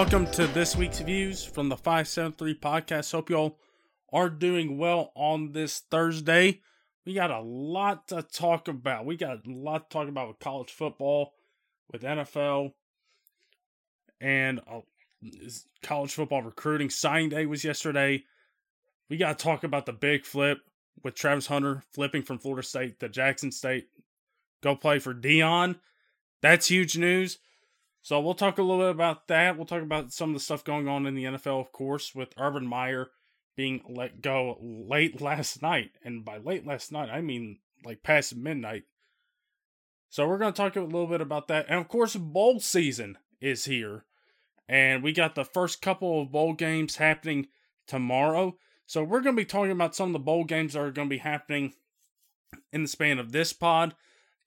welcome to this week's views from the 573 podcast. Hope y'all are doing well on this Thursday. We got a lot to talk about. We got a lot to talk about with college football, with NFL, and uh, college football recruiting. Signing day was yesterday. We got to talk about the big flip with Travis Hunter flipping from Florida State to Jackson State. Go play for Deion. That's huge news. So we'll talk a little bit about that. We'll talk about some of the stuff going on in the NFL, of course, with Urban Meyer being let go late last night. And by late last night, I mean like past midnight. So we're going to talk a little bit about that. And of course, bowl season is here. And we got the first couple of bowl games happening tomorrow. So we're going to be talking about some of the bowl games that are going to be happening in the span of this pod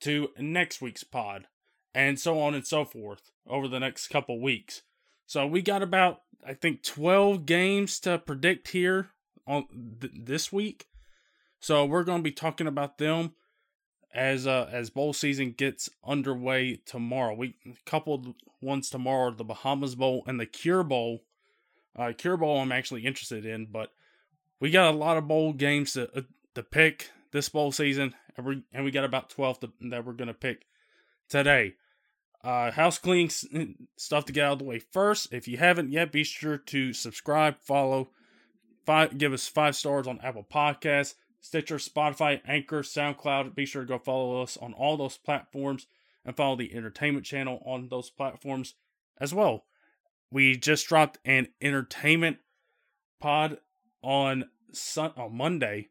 to next week's pod and so on and so forth over the next couple weeks. So we got about I think 12 games to predict here on th- this week. So we're going to be talking about them as uh, as bowl season gets underway tomorrow. We couple ones tomorrow, the Bahamas Bowl and the Cure Bowl. Uh, Cure Bowl I'm actually interested in, but we got a lot of bowl games to uh, to pick this bowl season, and we, and we got about 12 to, that we're going to pick today. Uh, house cleaning stuff to get out of the way first. If you haven't yet, be sure to subscribe, follow, five, give us five stars on Apple Podcasts, Stitcher, Spotify, Anchor, SoundCloud. Be sure to go follow us on all those platforms and follow the entertainment channel on those platforms as well. We just dropped an entertainment pod on sun on Monday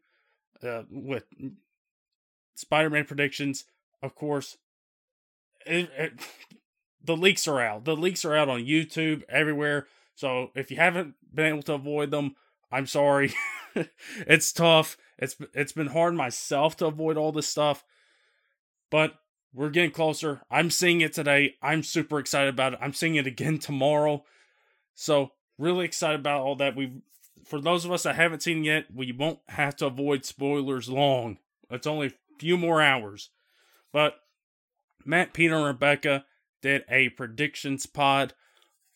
uh, with Spider-Man predictions. Of course, it, it, the leaks are out. The leaks are out on YouTube everywhere. So if you haven't been able to avoid them, I'm sorry. it's tough. It's it's been hard myself to avoid all this stuff, but we're getting closer. I'm seeing it today. I'm super excited about it. I'm seeing it again tomorrow. So really excited about all that. We for those of us that haven't seen yet, we won't have to avoid spoilers long. It's only a few more hours. But Matt, Peter, and Rebecca did a predictions pod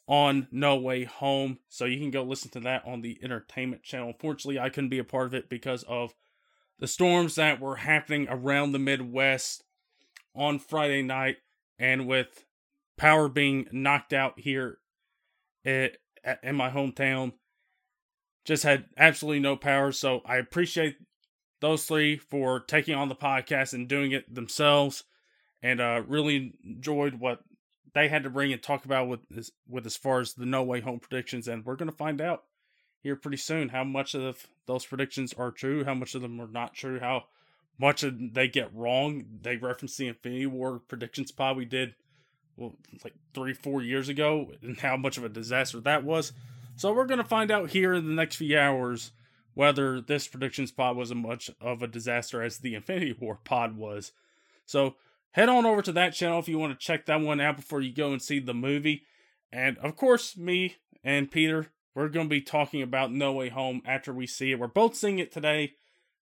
on No Way Home. So you can go listen to that on the entertainment channel. Unfortunately, I couldn't be a part of it because of the storms that were happening around the Midwest on Friday night and with power being knocked out here in my hometown. Just had absolutely no power. So I appreciate those three for taking on the podcast and doing it themselves and uh, really enjoyed what they had to bring and talk about with with as far as the No Way Home predictions, and we're going to find out here pretty soon how much of those predictions are true, how much of them are not true, how much of they get wrong. They reference the Infinity War predictions pod we did well, like three, four years ago, and how much of a disaster that was. So we're going to find out here in the next few hours whether this predictions pod was as much of a disaster as the Infinity War pod was. So head on over to that channel if you want to check that one out before you go and see the movie. And of course, me and Peter, we're going to be talking about No Way Home after we see it. We're both seeing it today,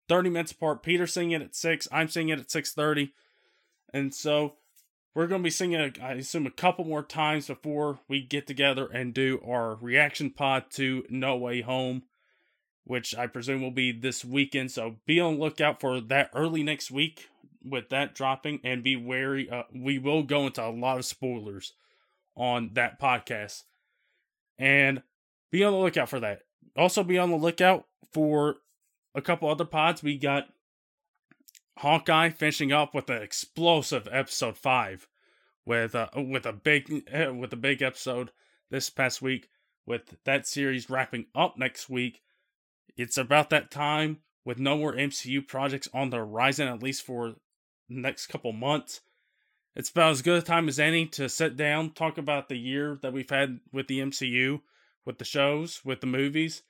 30 minutes apart. Peter seeing it at 6, I'm seeing it at 6.30. And so we're going to be seeing it, I assume, a couple more times before we get together and do our reaction pod to No Way Home, which I presume will be this weekend. So be on lookout for that early next week with that dropping and be wary. Uh, we will go into a lot of spoilers on that podcast and be on the lookout for that. Also, be on the lookout for a couple other pods. We got Hawkeye finishing up with an explosive episode five with uh, with a big with a big episode this past week. With that series wrapping up next week, it's about that time with no more MCU projects on the horizon, at least for next couple months. It's about as good a time as any to sit down, talk about the year that we've had with the MCU, with the shows, with the movies,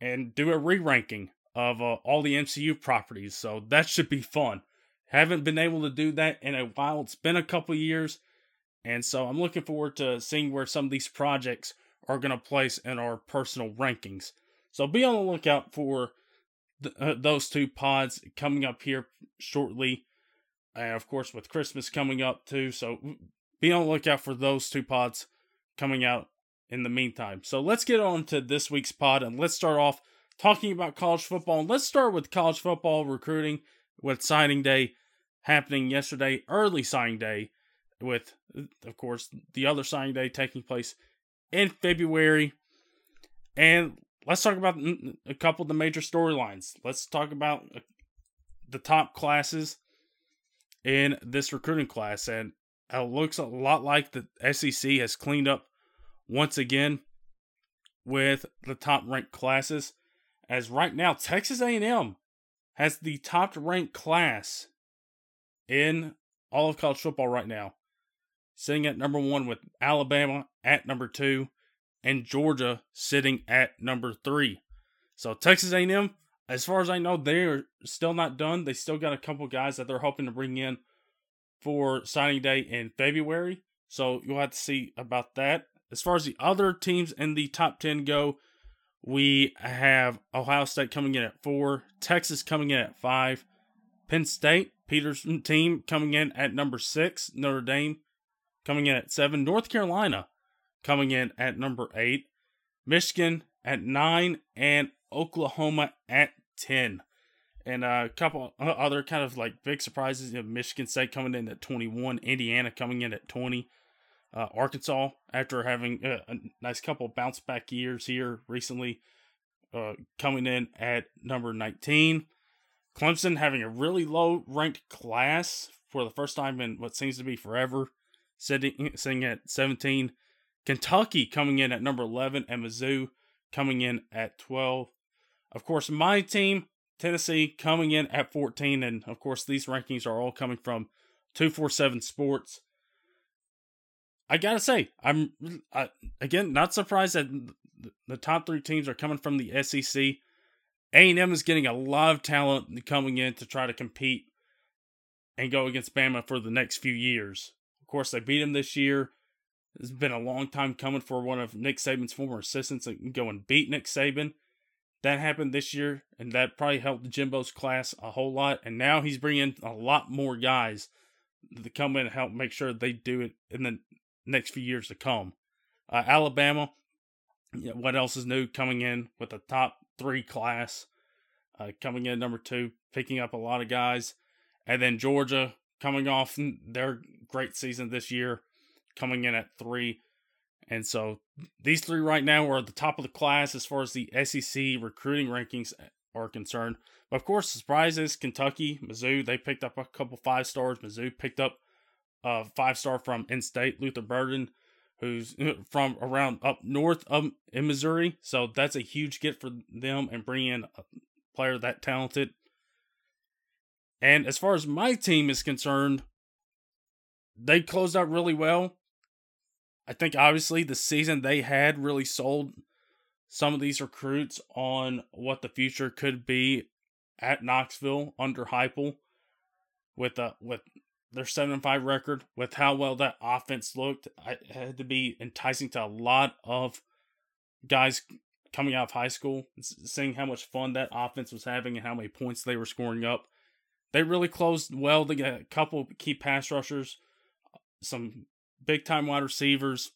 and do a re ranking of uh, all the MCU properties. So that should be fun. Haven't been able to do that in a while. It's been a couple years. And so I'm looking forward to seeing where some of these projects are going to place in our personal rankings. So be on the lookout for th- uh, those two pods coming up here shortly and of course with Christmas coming up too. So be on the lookout for those two pods coming out in the meantime. So let's get on to this week's pod and let's start off talking about college football. And let's start with college football recruiting with signing day happening yesterday, early signing day, with, of course, the other signing day taking place in February. And let's talk about a couple of the major storylines. Let's talk about uh, the top classes in this recruiting class. And it looks a lot like the SEC has cleaned up once again with the top ranked classes. As right now, Texas A&M has the top ranked class in all of college football right now, sitting at number one with Alabama at number two, and Georgia sitting at number three. So Texas A&M, as far as I know, they are still not done. They still got a couple guys that they're hoping to bring in for signing day in February. So you'll have to see about that. As far as the other teams in the top 10 go, we have Ohio State coming in at four, Texas coming in at five, Penn State, Peter's team coming in at number six, Notre Dame coming in at seven, North Carolina coming in at number eight, Michigan at nine, and Oklahoma at 10. And a couple other kind of like big surprises. You know, Michigan State coming in at 21, Indiana coming in at 20, uh, Arkansas, after having a, a, nice couple bounce back years here recently, uh, coming in at number 19. Clemson having a really low ranked class for the first time in what seems to be forever, sitting, sitting at 17. Kentucky coming in at number 11, and Mizzou coming in at 12. Of course, my team, Tennessee, coming in at 14. And of course, these rankings are all coming from 247 Sports. I gotta say, I'm I, again not surprised that the top three teams are coming from the SEC. A&M is getting a lot of talent coming in to try to compete and go against Bama for the next few years. Of course, they beat him this year. It's been a long time coming for one of Nick Saban's former assistants to go and beat Nick Saban. That happened this year, and that probably helped Jimbo's class a whole lot. And now he's bringing a lot more guys to come in and help make sure they do it in the next few years to come. Uh, Alabama, what else is new coming in with the top three class, uh, coming in number two, picking up a lot of guys. And then Georgia coming off their great season this year, coming in at three. And so these three right now are at the top of the class as far as the SEC recruiting rankings uh, are concerned. But of course, surprises Kentucky, Mizzou, they picked up a couple five stars. Mizzou picked up a five star from in state, Luther Burden, who's uh, from around up north of in Missouri. So that's a huge get for them and bringing in a player that talented. And as far as my team is concerned, they closed out really well. I think obviously the season they had really sold some of these recruits on what the future could be at Knoxville under Heupel with a with their seven and five record, with how well that offense looked. I had to be enticing to a lot of guys coming out of high school, seeing how much fun that offense was having and how many points they were scoring up. They really closed well. They got a couple key pass rushers, some big time wide receivers,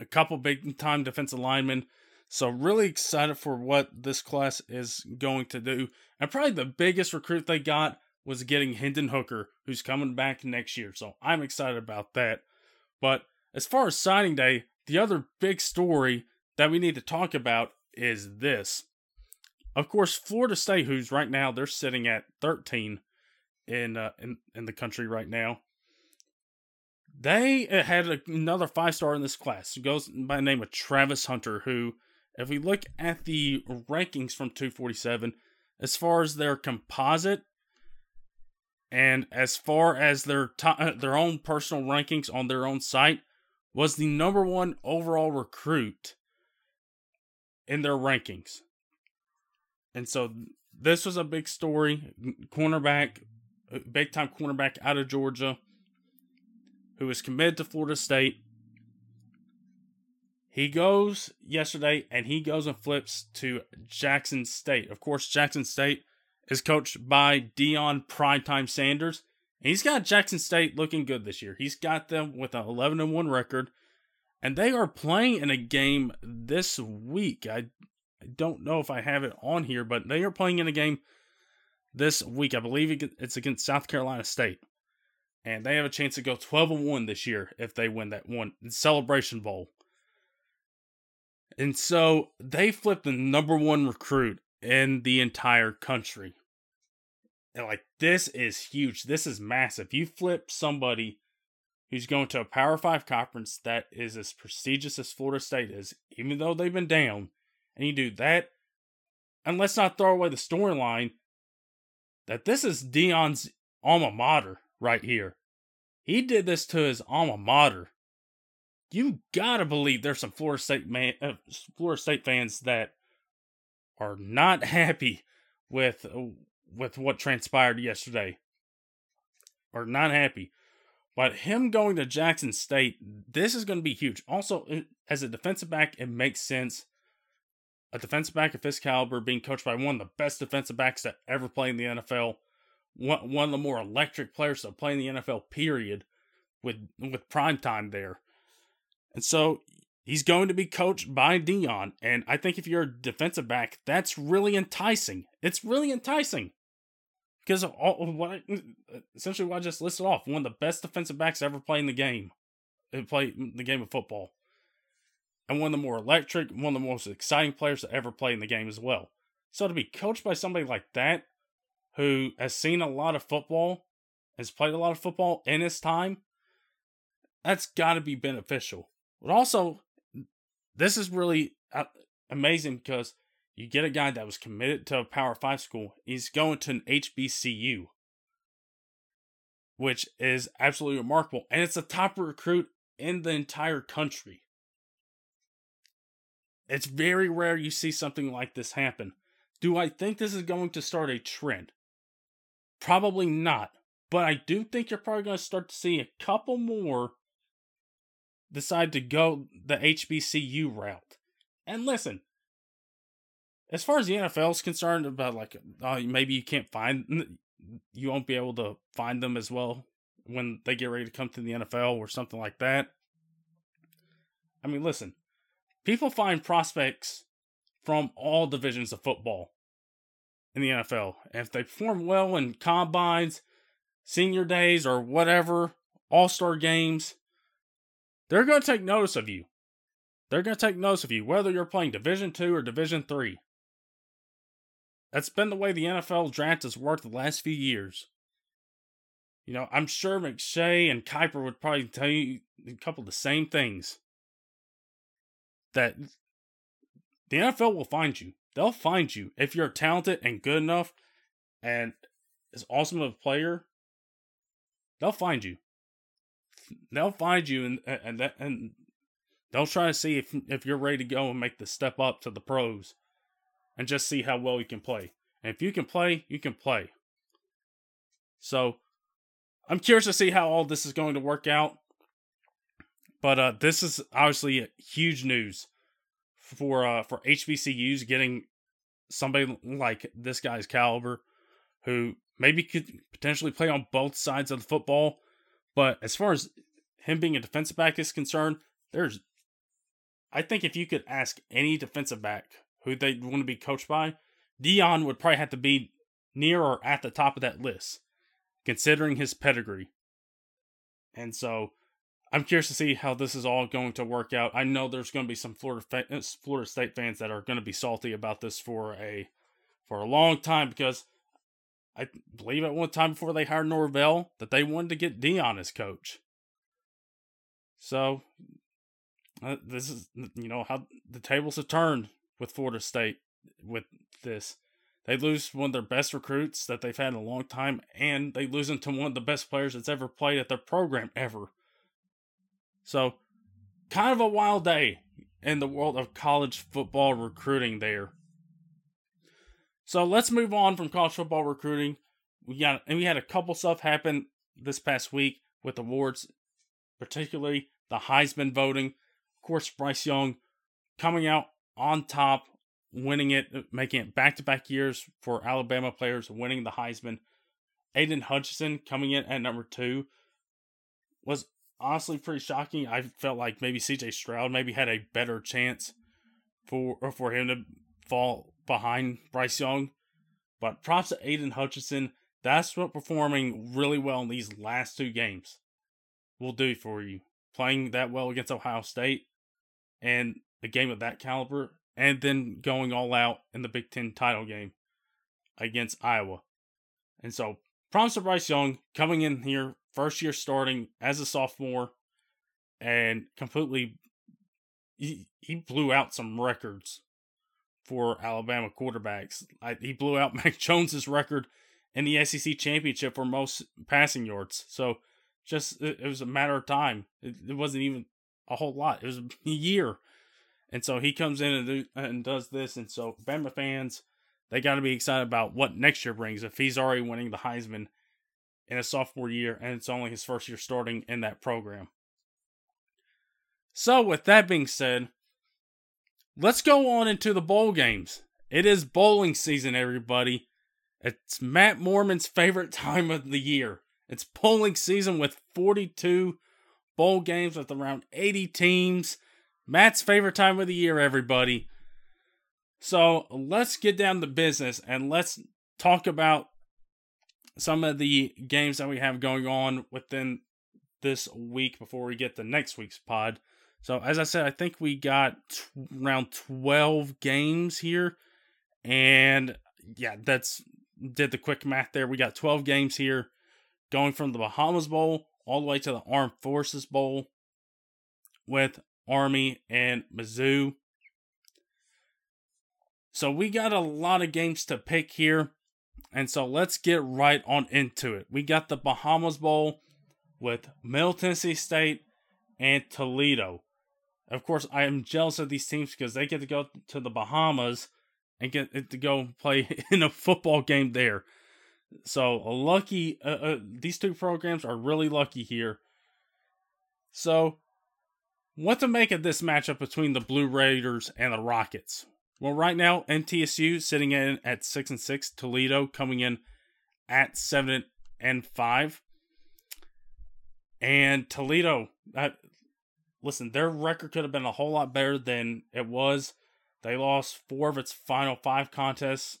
a couple big time defensive linemen. So really excited for what this class is going to do. And probably the biggest recruit they got was getting Hendon Hooker, who's coming back next year. So I'm excited about that. But as far as signing day, the other big story that we need to talk about is this. Of course, Florida State, who's right now they're sitting at 13 in uh, in in the country right now. They uh, had another five star in this class. Goes by the name of Travis Hunter, who, if we look at the rankings from 247, as far as their composite and as far as their uh, their own personal rankings on their own site, was the number one overall recruit in their rankings. And so this was a big story. Cornerback, uh, big time cornerback out of Georgia who is committed to Florida State. He goes yesterday and he goes and flips to Jackson State. Of course, Jackson State is coached by Deion Primetime Sanders. And he's got Jackson State looking good this year. He's got them with an 11 and 1 record. And they are playing in a game this week. I, I don't know if I have it on here, but they are playing in a game this week. I believe it's against South Carolina State. And they have a chance to go 12 and 1 this year if they win that one Celebration Bowl. And so they flipped the number one recruit in the entire country. And like, this is huge. This is massive. You flip somebody who's going to a Power Five conference that is as prestigious as Florida State is, even though they've been down, and you do that. And let's not throw away the storyline that this is Deion's alma mater right here. He did this to his alma mater. You gotta believe there's some Florida State man, uh, Florida State fans that are not happy with uh, with what transpired yesterday. Are not happy. But him going to Jackson State, this is going to be huge. Also, as a defensive back, it makes sense. A defensive back of this caliber being coached by one of the best defensive backs to ever play in the NFL, one, one of the more electric players to play in the NFL, period, with with prime time there. And so he's going to be coached by Deion. And I think if you're a defensive back, that's really enticing. It's really enticing because all what I, essentially what I just listed off, one of the best defensive backs ever playing the game, uh, play the game of football, and one of the more electric, one of the most exciting players to ever play in the game as well. So to be coached by somebody like that, who has seen a lot of football, has played a lot of football in his time, that's got to be beneficial. But also, this is really uh, amazing because you get a guy that was committed to a Power 5 school, he's going to an HBCU, which is absolutely remarkable. And it's a top recruit in the entire country. It's very rare you see something like this happen. Do I think this is going to start a trend? Probably not. But I do think you're probably going to start to see a couple more decide to go the HBCU route. And listen, as far as the NFL is concerned, about like uh, maybe you can't find, you won't be able to find them as well when they get ready to come to the NFL or something like that. I mean, listen, people find prospects from all divisions of football in the NFL. And if they perform well in combines, senior days, or whatever, all star games, they're going to take notice of you. They're going to take notice of you, whether you're playing Division Two or Division Three. That's been the way the NFL draft has worked the last few years. You know, I'm sure McShay and Kiper would probably tell you a couple of the same things. That the NFL will find you. They'll find you if you're talented and good enough and as awesome of a player. They'll find you. They'll find you and and that, and they'll try to see if if you're ready to go and make the step up to the pros and just see how well you can play. And if you can play, you can play. So I'm curious to see how all this is going to work out. But uh, this is obviously huge news for uh, for HBCUs getting somebody like this guy's caliber who maybe could potentially play on both sides of the football. But as far as him being a defensive back is concerned, there's I think if you could ask any defensive back who they want to be coached by, Deion would probably have to be near or at the top of that list, considering his pedigree. And so I'm curious to see how this is all going to work out. I know there's going to be some Florida Florida State fans that are going to be salty about this for a for a long time because I believe at one time before they hired Norvell that they wanted to get Deion as coach. So uh, this is you know how the tables have turned with Florida State with this. They lose one of their best recruits that they've had in a long time, and they lose him to one of the best players that's ever played at their program ever. So, kind of a wild day in the world of college football recruiting there. So let's move on from college football recruiting. We got and we had a couple stuff happen this past week with awards, particularly the Heisman voting. Of course, Bryce Young coming out on top, winning it, making it back to back years for Alabama players, winning the Heisman. Aidan Hutchinson coming in at number two was honestly pretty shocking. I felt like maybe CJ Stroud maybe had a better chance for for him to fall behind Bryce Young. But props to Aidan Hutchinson. That's what performing really well in these last two games will do for you. Playing that well against Ohio State and a game of that caliber, and then going all out in the Big Ten title game against Iowa. And so, promise to Bryce Young coming in here, first year starting as a sophomore, and completely he, he blew out some records for Alabama quarterbacks. I, he blew out Mac Jones's record in the SEC championship for most passing yards. So just it, it was a matter of time. It, it, wasn't even a whole lot. It was a year, and so he comes in and do, and does this. And so Bama fans, they got to be excited about what next year brings. If he's already winning the Heisman in his sophomore year, and it's only his first year starting in that program. So with that being said, let's go on into the bowl games. It is bowling season, everybody. It's Matt Mormon's favorite time of the year. It's bowling season with 42 bowl games with around 80 teams. Matt's favorite time of the year, everybody. So let's get down to business and let's talk about some of the games that we have going on within this week before we get to next week's pod. So, as I said, I think we got t- around 12 games here. And yeah, that's did the quick math there. We got 12 games here going from the Bahamas Bowl all the way to the Armed Forces Bowl with Army and Mizzou. So we got a lot of games to pick here. And so let's get right on into it. We got the Bahamas Bowl with Middle Tennessee State and Toledo. Of course, I am jealous of these teams because they get to go to the Bahamas and get to go play in a football game there. So lucky, uh, uh, these two programs are really lucky here. So, what to make of this matchup between the Blue Raiders and the Rockets? Well, right now MTSU sitting in at six and six, Toledo coming in at seven and five, and Toledo. Uh, listen, their record could have been a whole lot better than it was. They lost four of its final five contests.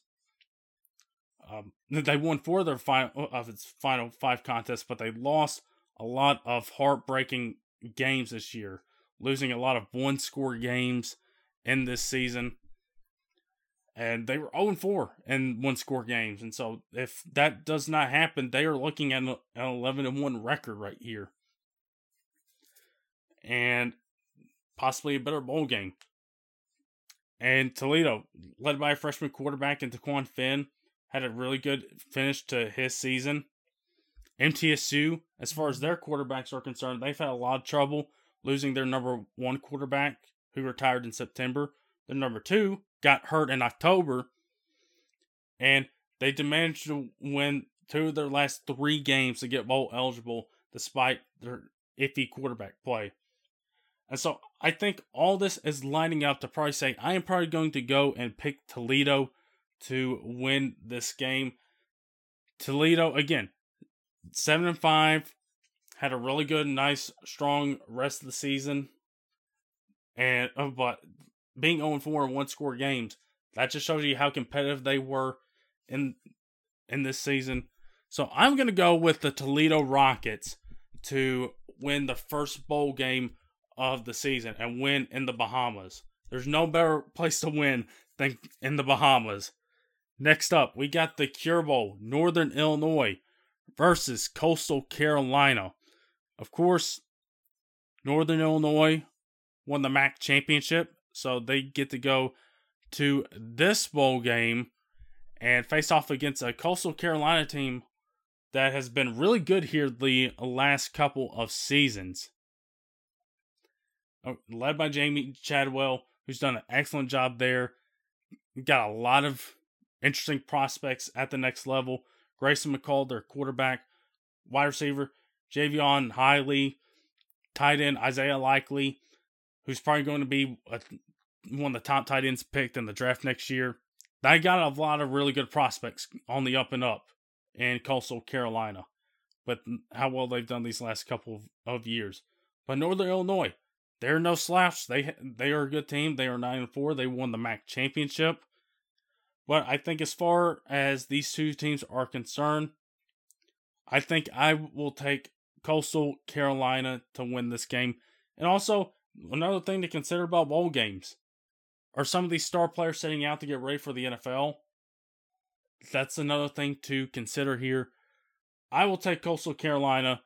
Um, they won four of their final of its final five contests, but they lost a lot of heartbreaking games this year, losing a lot of one score games in this season. And they were 0 4 in one score games. And so, if that does not happen, they are looking at an 11 1 record right here and possibly a better bowl game. And Toledo, led by a freshman quarterback in Dequan Finn, had a really good finish to his season. MTSU, as far as their quarterbacks are concerned, they've had a lot of trouble losing their number one quarterback, who retired in September. Their number two got hurt in October, and they managed to win two of their last three games to get bowl eligible despite their iffy quarterback play. And so I think all this is lining up to probably say I am probably going to go and pick Toledo to win this game. Toledo again, seven and five, had a really good, nice, strong rest of the season, and uh, but being 0 4 in one score games, that just shows you how competitive they were in in this season. So I'm gonna go with the Toledo Rockets to win the first bowl game of the season and win in the Bahamas. There's no better place to win than in the Bahamas. Next up, we got the Cure Bowl, Northern Illinois versus Coastal Carolina. Of course, Northern Illinois won the MAC championship, so they get to go to this bowl game and face off against a Coastal Carolina team that has been really good here the last couple of seasons. Uh, led by Jamey Chadwell, who's done an excellent job there. Got a lot of interesting prospects at the next level. Grayson McCall, their quarterback, wide receiver, Jaivon Heiligh, tight end Isaiah Likely, who's probably going to be a, one of the top tight ends picked in the draft next year. They got a lot of really good prospects on the up and up in Coastal Carolina. but how well they've done these last couple of years. But Northern Illinois, they're no slouch. They they are a good team. They are nine and four. They won the MAC championship. But I think as far as these two teams are concerned, I think I will take Coastal Carolina to win this game. And also, another thing to consider about bowl games are some of these star players setting out to get ready for the NFL. That's another thing to consider here. I will take Coastal Carolina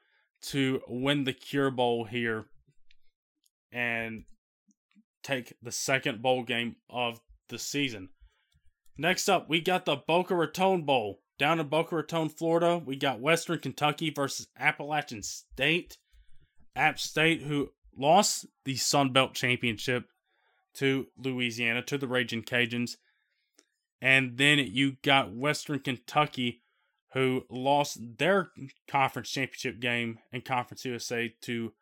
to win the Cure Bowl here and take the second bowl game of the season. Next up, we got the Boca Raton Bowl. Down in Boca Raton, Florida, we got Western Kentucky versus Appalachian State. App State, who lost the Sun Belt Championship to Louisiana, to the Raging Cajuns. And then you got Western Kentucky, who lost their conference championship game in Conference USA to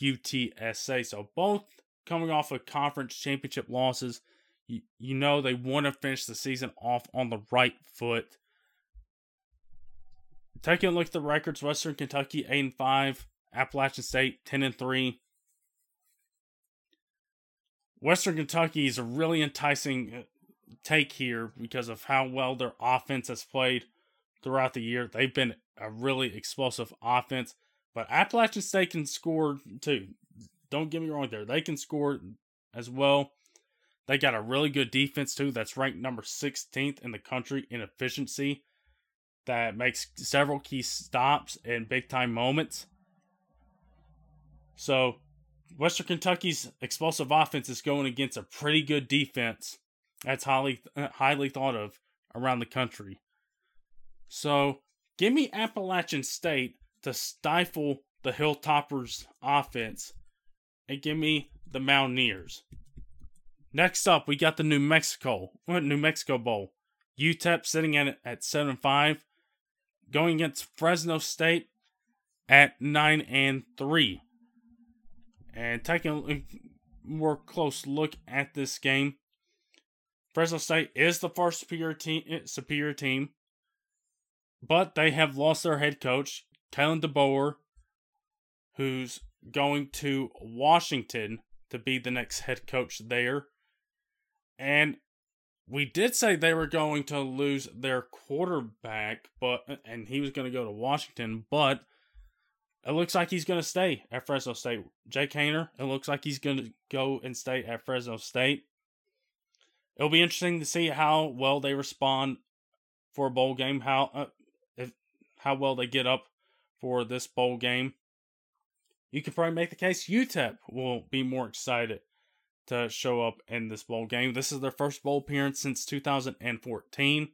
UTSA. So both coming off of conference championship losses. You, you know they want to finish the season off on the right foot. Taking a look at the records, Western Kentucky 8 and 5, Appalachian State 10 and 3. Western Kentucky is a really enticing uh, take here because of how well their offense has played throughout the year. They've been a really explosive offense, but Appalachian State can score too. Don't get me wrong there. They can score as well. They got a really good defense too that's ranked number 16th in the country in efficiency that makes several key stops in big time moments. So, Western Kentucky's explosive offense is going against a pretty good defense that's highly uh, highly thought of around the country. So, give me Appalachian State to stifle the Hilltoppers' offense and give me the Mountaineers. Next up, we got the New Mexico uh, New Mexico Bowl. UTEP sitting at at seven five, going against Fresno State at nine and three. And taking a more close look at this game, Fresno State is the far superior team. Eh, superior team, but they have lost their head coach, Kalen DeBoer, who's going to Washington to be the next head coach there. And we did say they were going to lose their quarterback, but and he was going to go to Washington, but it looks like he's going to stay at Fresno State. Jake Haener, it looks like he's going to go and stay at Fresno State. It'll be interesting to see how well they respond for a bowl game, how uh, if, how well they get up for this bowl game. You could probably make the case UTEP will be more excited to show up in this bowl game. This is their first bowl appearance since 2014.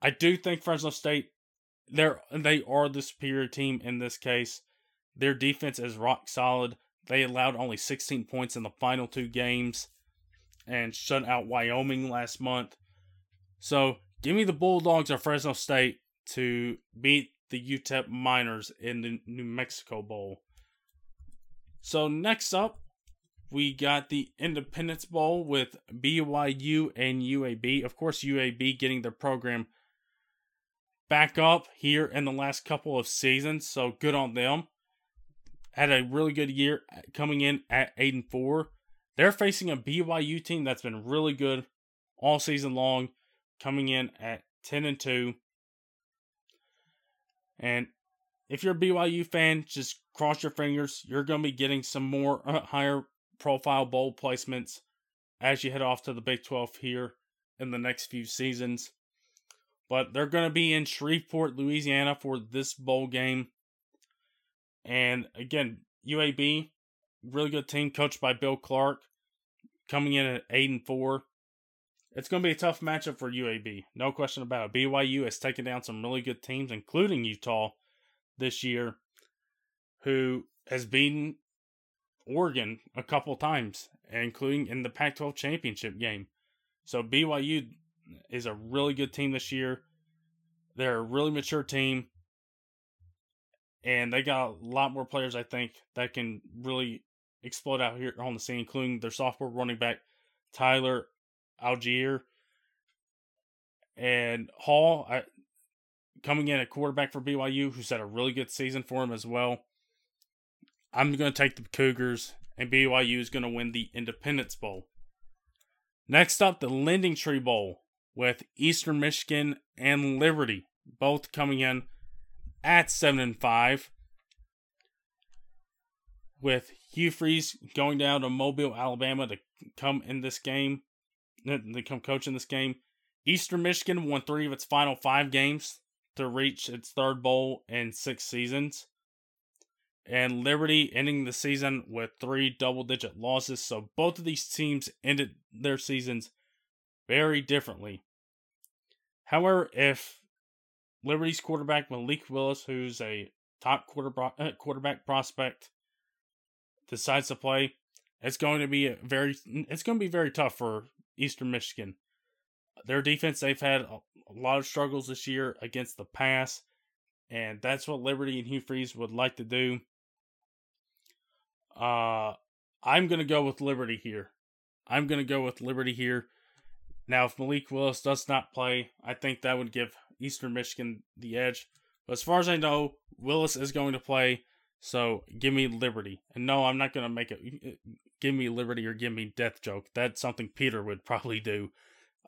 I do think Fresno State they're they are the superior team in this case. Their defense is rock solid. They allowed only 16 points in the final two games and shut out Wyoming last month. So, give me the Bulldogs of Fresno State to beat the UTEP Miners in the New Mexico Bowl. So, next up, we got the Independence Bowl with BYU and UAB. Of course, UAB getting their program back up here in the last couple of seasons, so good on them. Had a really good year coming in at 8 and 4. They're facing a BYU team that's been really good all season long, coming in at 10 and 2. And if you're a BYU fan, just cross your fingers. You're going to be getting some more uh, higher profile bowl placements as you head off to the Big 12 here in the next few seasons. But they're going to be in Shreveport, Louisiana for this bowl game. And again, UAB, really good team coached by Bill Clark, coming in at 8 and 4. It's going to be a tough matchup for UAB, no question about it. BYU has taken down some really good teams, including Utah this year, who has beaten Oregon a couple times, including in the Pac 12 championship game. So BYU is a really good team this year. They're a really mature team. And they got a lot more players, I think, that can really explode out here on the scene, including their sophomore running back, Tyler Allgeier. And Hall, I, coming in at quarterback for BYU, who's had a really good season for him as well. I'm going to take the Cougars, and BYU is going to win the Independence Bowl. Next up, the Lending Tree Bowl with Eastern Michigan and Liberty, both coming in at seven and five. With Hugh Freeze going down to Mobile, Alabama to come in this game, uh, to come coach in this game. Eastern Michigan won three of its final five games to reach its third bowl in six seasons. And Liberty ending the season with three double digit losses. So both of these teams ended their seasons very differently. However, if Liberty's quarterback Malik Willis, who's a top quarterback uh, quarterback prospect, decides to play, it's going to be very it's going to be very tough for Eastern Michigan. Their defense they've had a, lot of struggles this year against the pass, and that's what Liberty and Hugh Freeze would like to do. Uh, I'm going to go with Liberty here. I'm going to go with Liberty here. Now, if Malik Willis does not play, I think that would give Eastern Michigan the edge. But as far as I know, Willis is going to play. So give me Liberty. And no, I'm not going to make it give me Liberty or give me death joke. That's something Peter would probably do.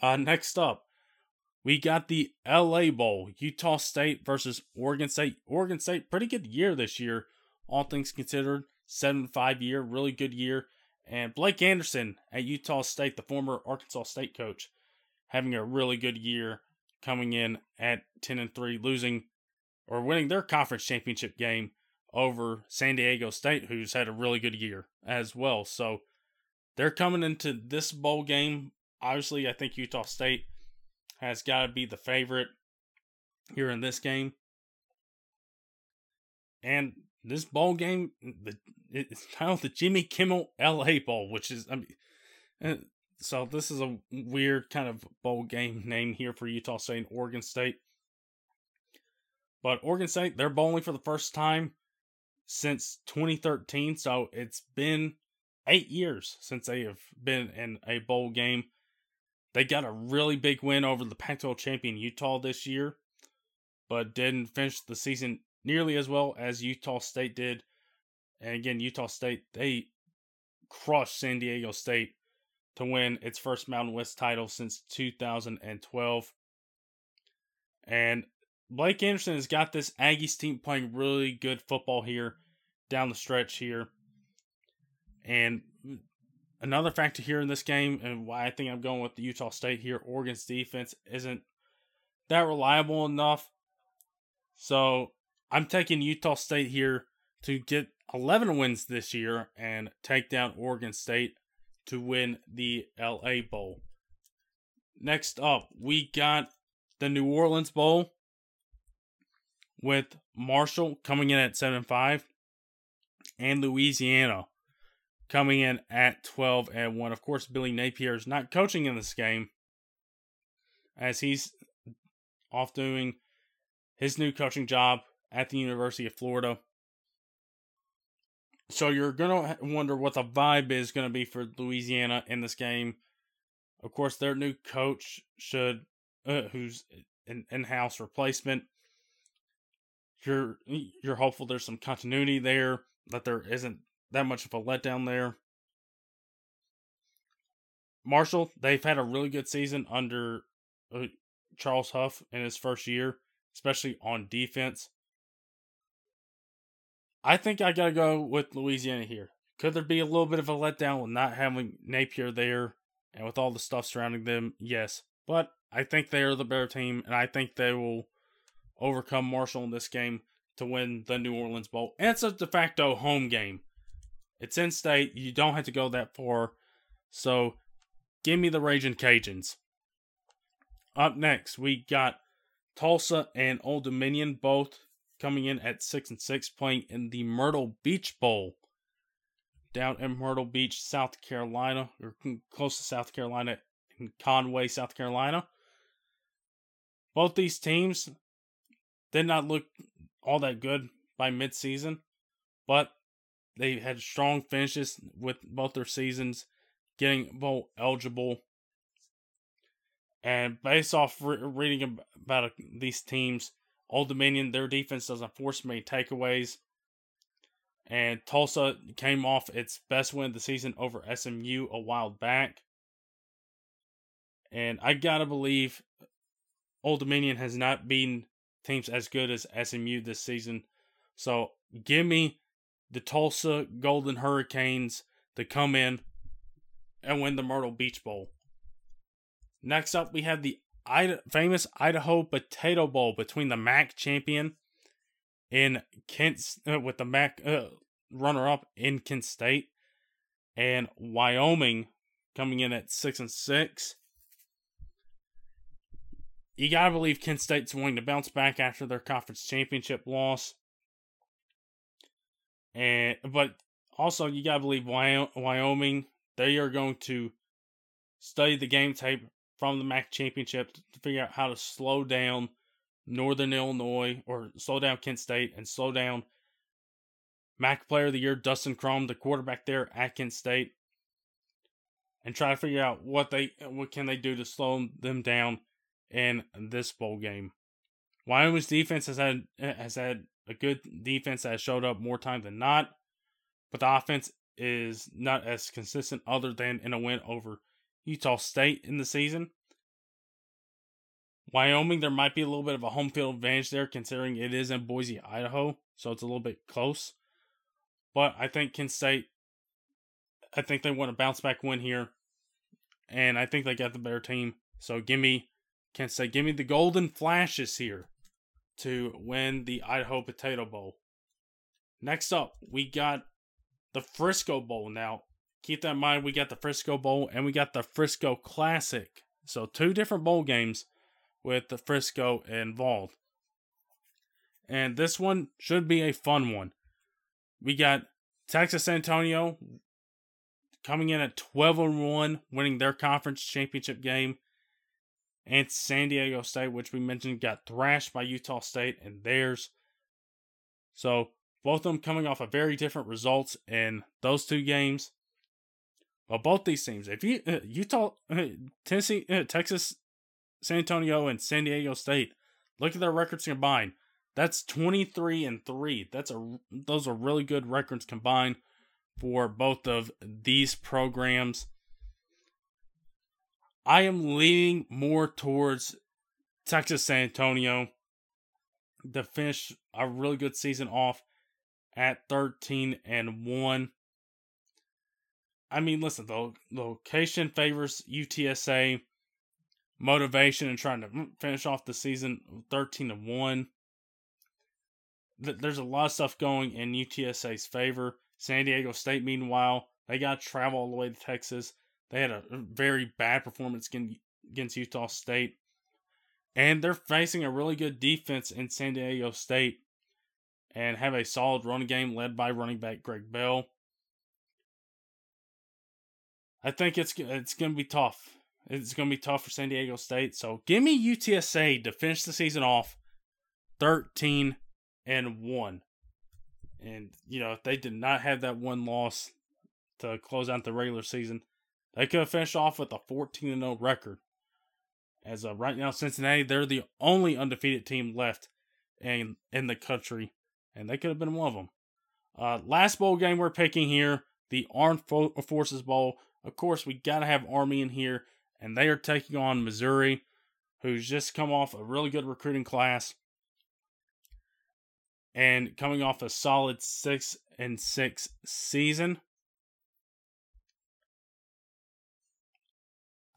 Uh, next up, we got the LA Bowl, Utah State versus Oregon State. Oregon State, pretty good year this year, all things considered. 7 5 year, really good year. And Blake Anderson at Utah State, the former Arkansas State coach, having a really good year coming in at 10 and 3, losing or winning their conference championship game over San Diego State, who's had a really good year as well. So they're coming into this bowl game. Obviously, I think Utah State has got to be the favorite here in this game. And this bowl game, the it's titled the Jimmy Kimmel LA Bowl, which is I mean, uh, so this is a weird kind of bowl game name here for Utah State and Oregon State. But Oregon State, they're bowling for the first time since 2013, so it's been eight years since they have been in a bowl game. They got a really big win over the Pac 12 champion Utah this year, but didn't finish the season nearly as well as Utah State did. And again, Utah State, they crushed San Diego State to win its first Mountain West title since 2012. And Blake Anderson has got this Aggies team playing really good football here down the stretch here. And another factor here in this game, and why I think I'm going with the Utah State here, Oregon's defense isn't that reliable enough. So I'm taking Utah State here to get 11 wins this year and take down Oregon State to win the LA Bowl. Next up, we got the New Orleans Bowl with Marshall coming in at 7 5 and Louisiana coming in at 12 and 1. Of course, Billy Napier is not coaching in this game as he's off doing his new coaching job at the University of Florida. So you're going to wonder what the vibe is going to be for Louisiana in this game. Of course, their new coach should, uh, who's an in-house replacement. You're you're hopeful there's some continuity there, that there isn't that much of a letdown there. Marshall, they've had a really good season under uh, Charles Huff in his first year, especially on defense. I think I got to go with Louisiana here. Could there be a little bit of a letdown with not having Napier there and with all the stuff surrounding them? Yes. But I think they are the better team, and I think they will overcome Marshall in this game to win the New Orleans Bowl. And it's a de facto home game. It's in state. You don't have to go that far. So give me the Raging Cajuns. Up next, we got Tulsa and Old Dominion both coming in at six and six, playing in the Myrtle Beach Bowl down in Myrtle Beach, South Carolina, or close to South Carolina, in Conway, South Carolina. Both these teams did not look all that good by midseason, but they had strong finishes with both their seasons, getting bowl eligible. And based off re- reading about uh, these teams, Old Dominion, their defense doesn't force many takeaways. And Tulsa came off its best win of the season over SMU a while back. And I gotta believe Old Dominion has not beaten teams as good as SMU this season. So give me the Tulsa Golden Hurricanes to come in and win the Myrtle Beach Bowl. Next up, we have the famous Idaho Potato Bowl between the MAC champion in Kent uh, with the MAC uh, runner up in Kent State and Wyoming coming in at 6 and 6. You got to believe Kent State's willing to bounce back after their conference championship loss. And but also you got to believe Wyoming they are going to study the game tape from the MAC championship to figure out how to slow down Northern Illinois or slow down Kent State and slow down MAC Player of the Year Dustin Crum, the quarterback there at Kent State, and try to figure out what they what can they do to slow them down in this bowl game. Wyoming's defense has had has had a good defense that has showed up more time than not, but the offense is not as consistent other than in a win over Utah State in the season. Wyoming, there might be a little bit of a home field advantage there considering it is in Boise, Idaho, so it's a little bit close. But I think Kent State, I think they want a bounce back win here, and I think they got the better team. So give me Kent State, give me the Golden Flashes here to win the Idaho Potato Bowl. Next up, we got the Frisco Bowl. Now, keep that in mind. We got the Frisco Bowl and we got the Frisco Classic. So, two different bowl games with the Frisco involved. And this one should be a fun one. We got Texas Antonio coming in at 12 and 1, winning their conference championship game. And San Diego State, which we mentioned, got thrashed by Utah State and theirs. So both of them coming off of very different results in those two games. But both these teams, if you uh, Utah, uh, Tennessee, uh, Texas, San Antonio, and San Diego State, look at their records combined. That's twenty three and three. That's a those are really good records combined for both of these programs. I am leaning more towards Texas San Antonio to finish a really good season off at 13 and 1. I mean, listen, the location favors UTSA motivation and trying to mm, finish off the season 13 and 1. There's a lot of stuff going in UTSA's favor. San Diego State, meanwhile, they got to travel all the way to Texas. They had a very bad performance against Utah State. And they're facing a really good defense in San Diego State and have a solid running game led by running back Greg Bell. I think it's it's going to be tough. It's going to be tough for San Diego State. So give me UTSA to finish the season off 13 and 1. And, you know, if they did not have that one loss to close out the regular season, they could have finished off with a 14 0 record. As of right now, Cincinnati, they're the only undefeated team left in, in the country and they could have been one of them. Uh, last bowl game we're picking here, the Armed Forces Bowl. Of course, we got to have Army in here, and they are taking on Missouri, who's just come off a really good recruiting class and coming off a solid six and six season.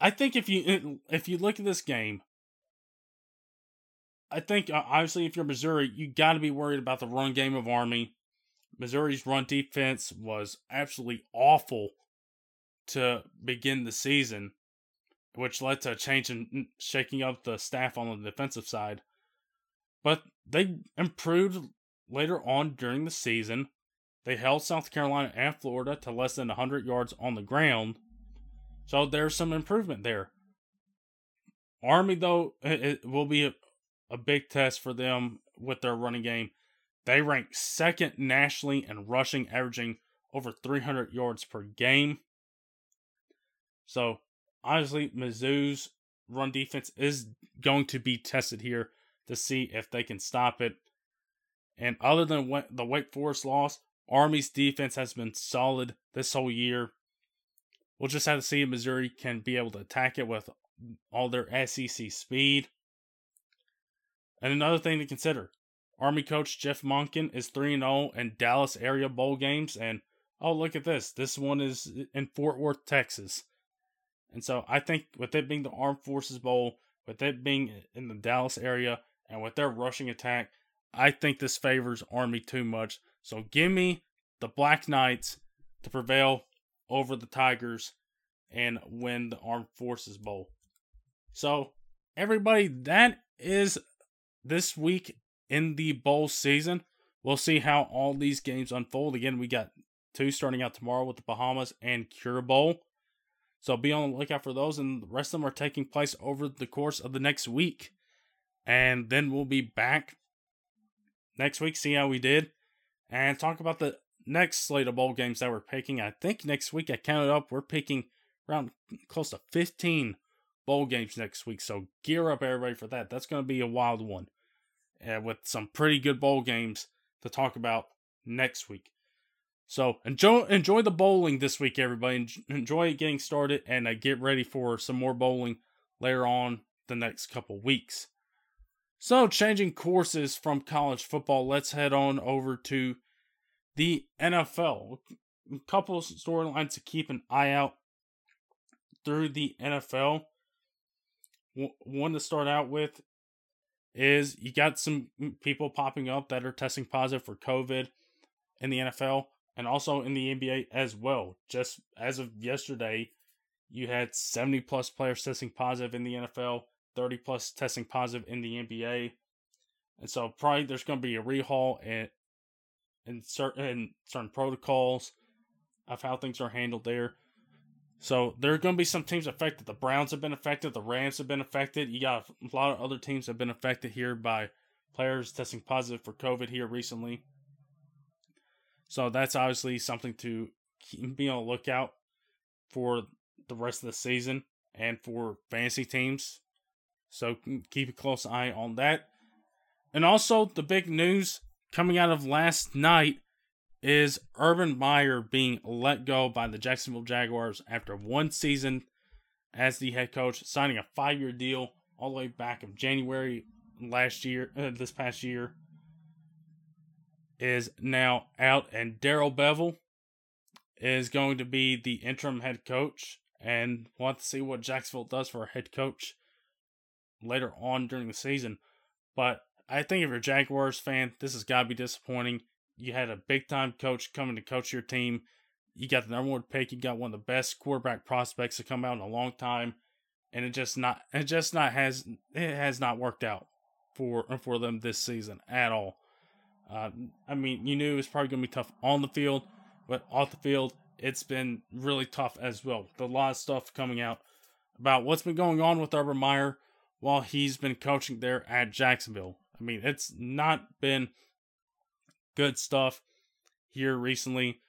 I think if you if you look at this game, I think uh, obviously if you're Missouri, you got to be worried about the run game of Army. Missouri's run defense was absolutely awful to begin the season, which led to a change in mm, shaking up the staff on the defensive side. But they improved later on during the season. They held South Carolina and Florida to less than 100 yards on the ground. So there's some improvement there. Army, though, it will be a big test for them with their running game. They rank second nationally in rushing, averaging over 300 yards per game. So, honestly, Mizzou's run defense is going to be tested here to see if they can stop it. And other than the Wake Forest loss, Army's defense has been solid this whole year. We'll just have to see if Missouri can be able to attack it with all their SEC speed. And another thing to consider Army coach Jeff Monken is 3 0 in Dallas area bowl games. And oh, look at this. This one is in Fort Worth, Texas. And so I think with it being the Armed Forces Bowl, with it being in the Dallas area, and with their rushing attack, I think this favors Army too much. So give me the Black Knights to prevail over the Tigers and win the Armed Forces Bowl. So, everybody, that is this week in the bowl season. We'll see how all these games unfold. Again, we got two starting out tomorrow with the Bahamas and Cure Bowl. So be on the lookout for those, and the rest of them are taking place over the course of the next week. And then we'll be back next week, see how we did, and talk about the next slate of bowl games that we're picking. I think next week I counted up, we're picking around close to 15 bowl games next week. So gear up, everybody, for that. That's going to be a wild one uh, with some pretty good bowl games to talk about next week. So enjoy enjoy the bowling this week, everybody. Enjoy getting started and uh, get ready for some more bowling later on the next couple weeks. So changing courses from college football, let's head on over to the NFL. A couple storylines to keep an eye out through the NFL. One to start out with is you got some people popping up that are testing positive for COVID in the NFL and also in the NBA as well. Just as of yesterday, you had 70 plus players testing positive in the NFL, 30 plus testing positive in the NBA. And so probably there's going to be a rehaul and in certain certain protocols of how things are handled there. So there are going to be some teams affected. The Browns have been affected. The Rams have been affected. You got a lot of other teams have been affected here by players testing positive for COVID here recently. So that's obviously something to be on the lookout for the rest of the season and for fantasy teams. So keep a close eye on that. And also the big news coming out of last night is Urban Meyer being let go by the Jacksonville Jaguars after one season as the head coach, signing a five year deal all the way back of January last year, uh, this past year, is now out, and Darrell Bevell is going to be the interim head coach, and want to see what Jacksonville does for a head coach later on during the season. But I think if you're a Jaguars fan, this has got to be disappointing. You had a big time coach coming to coach your team. You got the number one pick. You got one of the best quarterback prospects to come out in a long time, and it just not it just not has it has not worked out for for them this season at all. Uh, I mean, you knew it was probably going to be tough on the field, but off the field, it's been really tough as well. With a lot of stuff coming out about what's been going on with Urban Meyer while he's been coaching there at Jacksonville. I mean, it's not been good stuff here recently.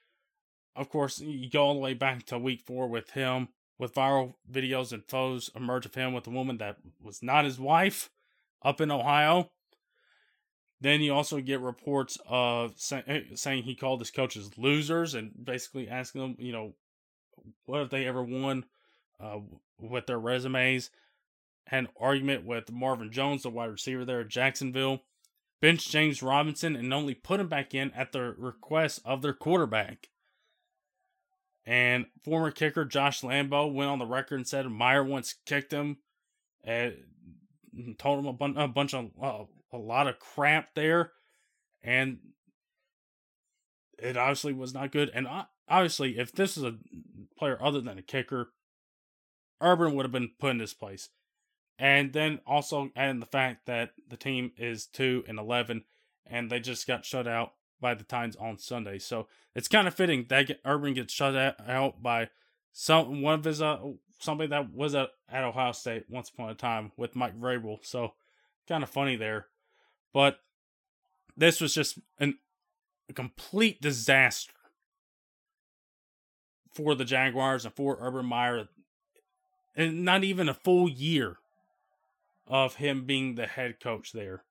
Of course, you go all the way back to week four with him, with viral videos and photos emerge of him with a woman that was not his wife up in Ohio. Then you also get reports of say, eh, saying he called his coaches losers and basically asking them, you know, what have they ever won uh, with their resumes. Had an argument with Marvin Jones, the wide receiver there at Jacksonville. Bench James Robinson and only put him back in at the request of their quarterback. And former kicker Josh Lambo went on the record and said Meyer once kicked him and told him a, bun- a bunch of uh, a lot of crap there, and it obviously was not good. And obviously, if this is a player other than a kicker, Urban would have been put in this place. And then also adding the fact that the team is two and eleven, and they just got shut out by the Titans on Sunday. So it's kind of fitting that Urban gets shut out by some one of his uh, somebody that was at, at Ohio State once upon a time with Mike Vrabel. So kind of funny there. But this was just an, a complete disaster for the Jaguars and for Urban Meyer. And not even a full year of him being the head coach there.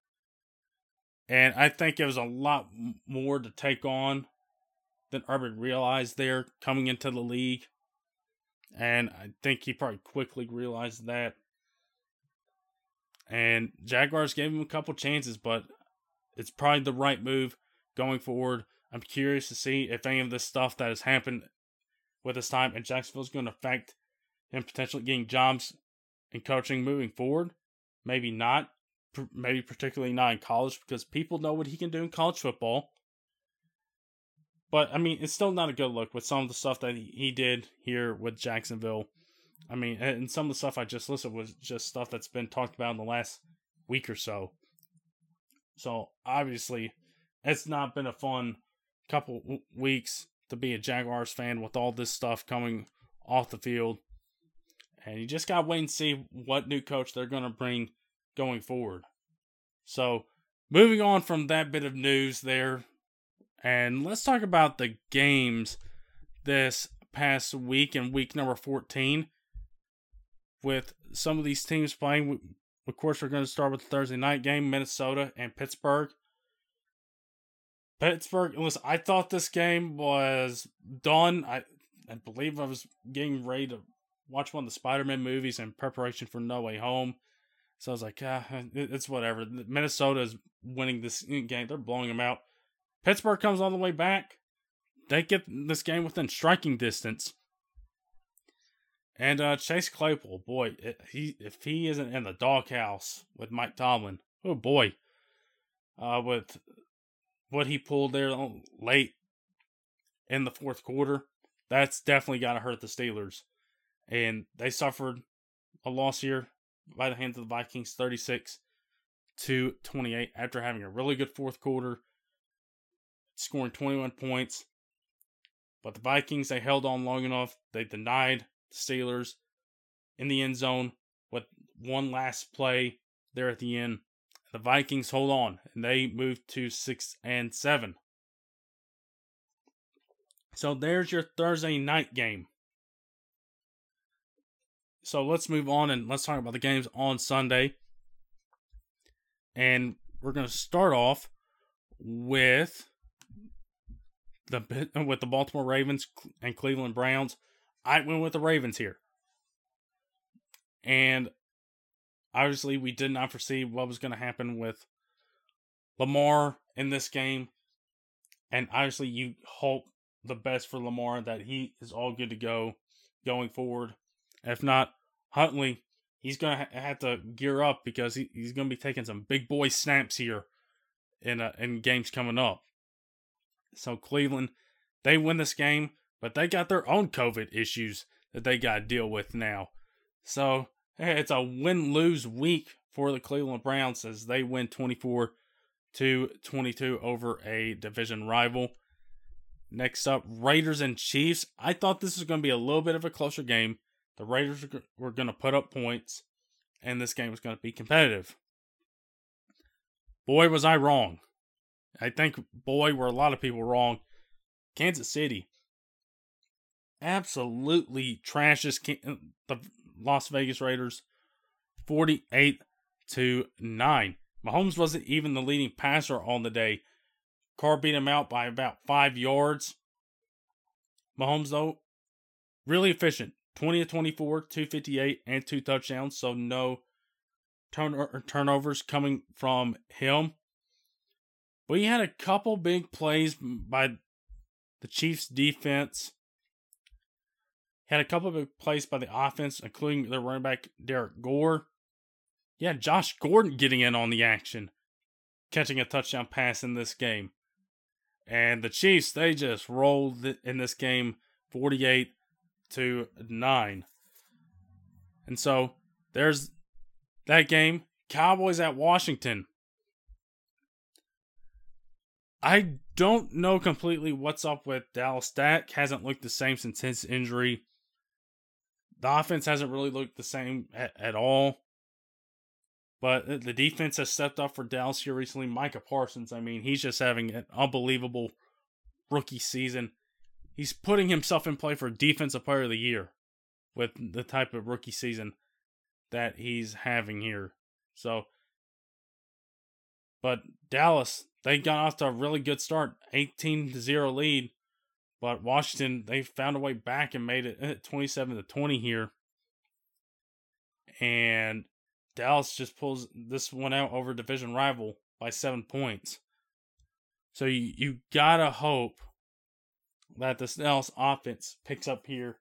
And I think it was a lot more to take on than Urban realized there coming into the league. And I think he probably quickly realized that. And Jaguars gave him a couple chances, but it's probably the right move going forward. I'm curious to see if any of this stuff that has happened with his time in Jacksonville is going to affect him potentially getting jobs in coaching moving forward. Maybe not. Maybe particularly not in college because people know what he can do in college football. But I mean, it's still not a good look with some of the stuff that he, did here with Jacksonville. I mean, and some of the stuff I just listed was just stuff that's been talked about in the last week or so. So obviously, it's not been a fun couple weeks to be a Jaguars fan with all this stuff coming off the field. And you just got to wait and see what new coach they're going to bring going forward. So, moving on from that bit of news there, and let's talk about the games this past week and week number 14 with some of these teams playing. Of course, we're going to start with the Thursday night game Minnesota and Pittsburgh. Pittsburgh, listen, I thought this game was done. I, I believe I was getting ready to watch one of the Spider Man movies in preparation for No Way Home. So I was like, ah, it's whatever. Minnesota is winning this game. They're blowing them out. Pittsburgh comes all the way back. They get this game within striking distance. And uh, Chase Claypool, boy, he if he isn't in the doghouse with Mike Tomlin, oh boy, uh, with what he pulled there late in the fourth quarter, that's definitely got to hurt the Steelers. And they suffered a loss here by the hands of the Vikings, 36 to 28, after having a really good fourth quarter, scoring 21 points. But the Vikings, they held on long enough. They denied Steelers in the end zone with one last play there at the end. The Vikings hold on and they move to six and seven. So there's your Thursday night game. So let's move on and let's talk about the games on Sunday. And we're going to start off with the with the Baltimore Ravens and Cleveland Browns. I went with the Ravens here. And obviously, we did not foresee what was going to happen with Lamar in this game. And obviously, you hope the best for Lamar that he is all good to go going forward. If not, Huntley, he's going to ha- have to gear up because he, he's going to be taking some big boy snaps here in, uh, in games coming up. So, Cleveland, they win this game, but they got their own COVID issues that they got to deal with now. So, it's a win lose week for the Cleveland Browns as they win 24 to 22 over a division rival. Next up, Raiders and Chiefs. I thought this was going to be a little bit of a closer game. The Raiders were going to put up points, and this game was going to be competitive. Boy, was I wrong. I think, boy, were a lot of people wrong. Kansas City absolutely trashes uh, the Las Vegas Raiders 48 to 9. Mahomes wasn't even the leading passer on the day. Carr beat him out by about five yards. Mahomes, though, really efficient. 20 to 24, 258, and two touchdowns. So no turn- uh, turnovers coming from him. But he had a couple big plays by the Chiefs defense had a couple of plays by the offense, including their running back Derrick Gore. Yeah, Josh Gordon getting in on the action, catching a touchdown pass in this game. And the Chiefs, they just rolled in this game 48 to 9. And so there's that game. Cowboys at Washington. I don't know completely what's up with Dallas. Dak hasn't looked the same since his injury. The offense hasn't really looked the same at, at all. But the defense has stepped up for Dallas here recently. Micah Parsons, I mean, he's just having an unbelievable rookie season. He's putting himself in play for Defensive Player of the Year with the type of rookie season that he's having here. So But Dallas, they got off to a really good start, 18 to 0 lead. But Washington, they found a way back and made it uh, 27 to 20 here. And Dallas just pulls this one out over division rival by seven points. So you, you gotta hope that the Dallas offense picks up here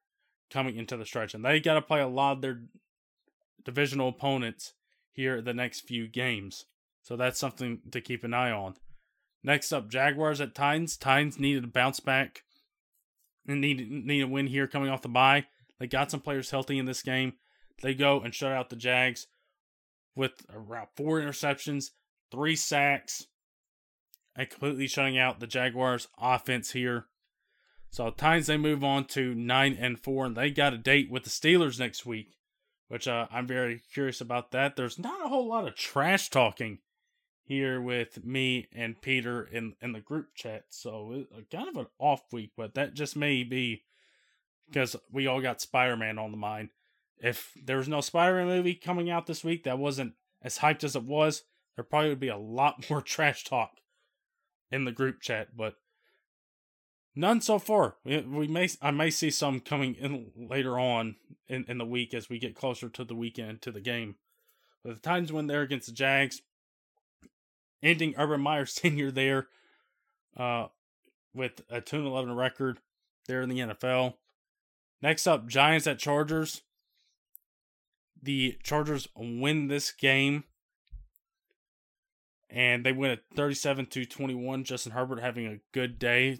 coming into the stretch. And they gotta play a lot of their divisional opponents here the next few games. So that's something to keep an eye on. Next up, Jaguars at Titans. Titans needed to bounce back and need need a win here coming off the bye. They got some players healthy in this game. They go and shut out the Jags with around four interceptions, three sacks, and completely shutting out the Jaguars' offense here. So Titans they move on to nine and four, and they got a date with the Steelers next week, which uh, I'm very curious about that. There's not a whole lot of trash talking here with me and Peter in in the group chat, so uh, kind of an off week, but that just may be because we all got Spider Man on the mind if there was no Spider-Man movie coming out this week that wasn't as hyped as it was, there probably would be a lot more trash talk in the group chat, but none so far. We, we may I may see some coming in later on in, in the week as we get closer to the weekend to the game. But the Titans win there against the Jags, ending Urban Meyer's tenure there, uh, with a 2 11 record there in the NFL. Next up, Giants at Chargers the Chargers win this game and they win at 37 to 21. Justin Herbert having a good day,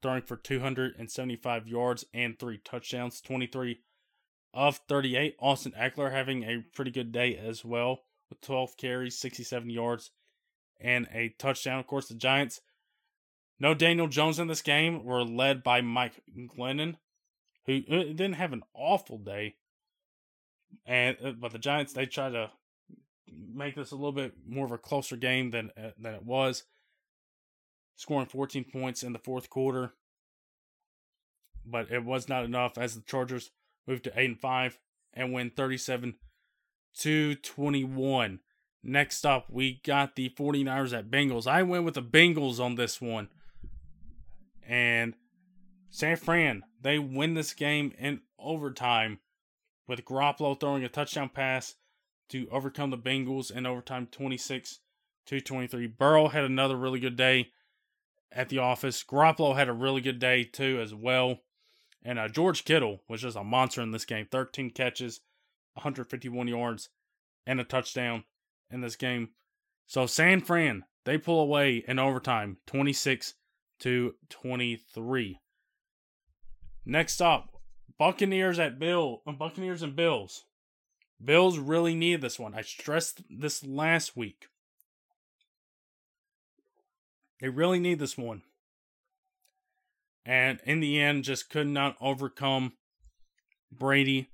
throwing for 275 yards and three touchdowns, 23 of 38. Austin Ekeler having a pretty good day as well with 12 carries, 67 yards, and a touchdown. Of course, the Giants, no Daniel Jones in this game, were led by Mike Glennon, who uh, didn't have an awful day and uh, but the Giants they tried to make this a little bit more of a closer game than uh, than it was, scoring 14 points in the fourth quarter. But it was not enough as the Chargers moved to 8 and 5 and win 37 to 21. Next up, we got the 49ers at Bengals. I went with the Bengals on this one. And San Fran, they win this game in overtime with Garoppolo throwing a touchdown pass to overcome the Bengals in overtime 26 to 23. Burrow had another really good day at the office. Garoppolo had a really good day too as well. And uh, George Kittle was just a monster in this game. 13 catches, 151 yards, and a touchdown in this game. So San Fran, they pull away in overtime 26 to 23. Next up, Buccaneers at Bill, uh, Buccaneers and Bills. Bills really need this one. I stressed this last week. They really need this one. And in the end, just could not overcome Brady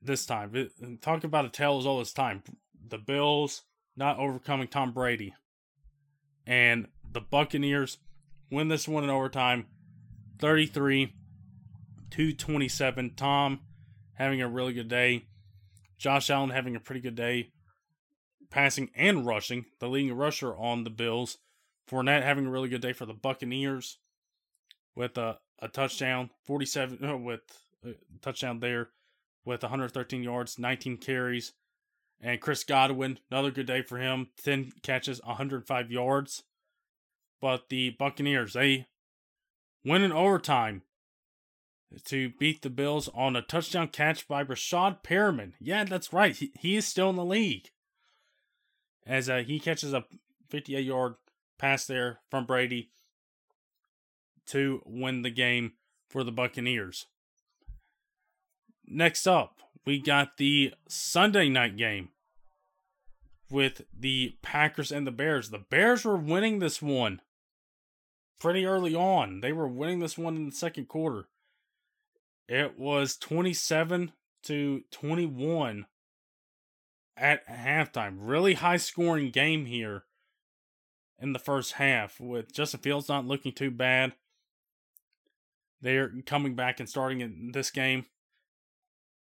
this time. Talk about a tale as old as time. The Bills not overcoming Tom Brady. And the Buccaneers win this one in overtime 33 227. Tom having a really good day. Josh Allen having a pretty good day, passing and rushing, the leading rusher on the Bills. Fournette having a really good day for the Buccaneers with a, a touchdown, 47 uh, with a touchdown there with 113 yards, 19 carries. And Chris Godwin, another good day for him, 10 catches, 105 yards. But the Buccaneers, they win in overtime to beat the Bills on a touchdown catch by Rashad Perriman. Yeah, that's right. He, he is still in the league. As uh, he catches a 58 yard pass there from Brady to win the game for the Buccaneers. Next up, we got the Sunday night game with the Packers and the Bears. The Bears were winning this one pretty early on. They were winning this one in the second quarter. It was 27 to 21 at halftime. Really high scoring game here in the first half with Justin Fields not looking too bad. They're coming back and starting in this game.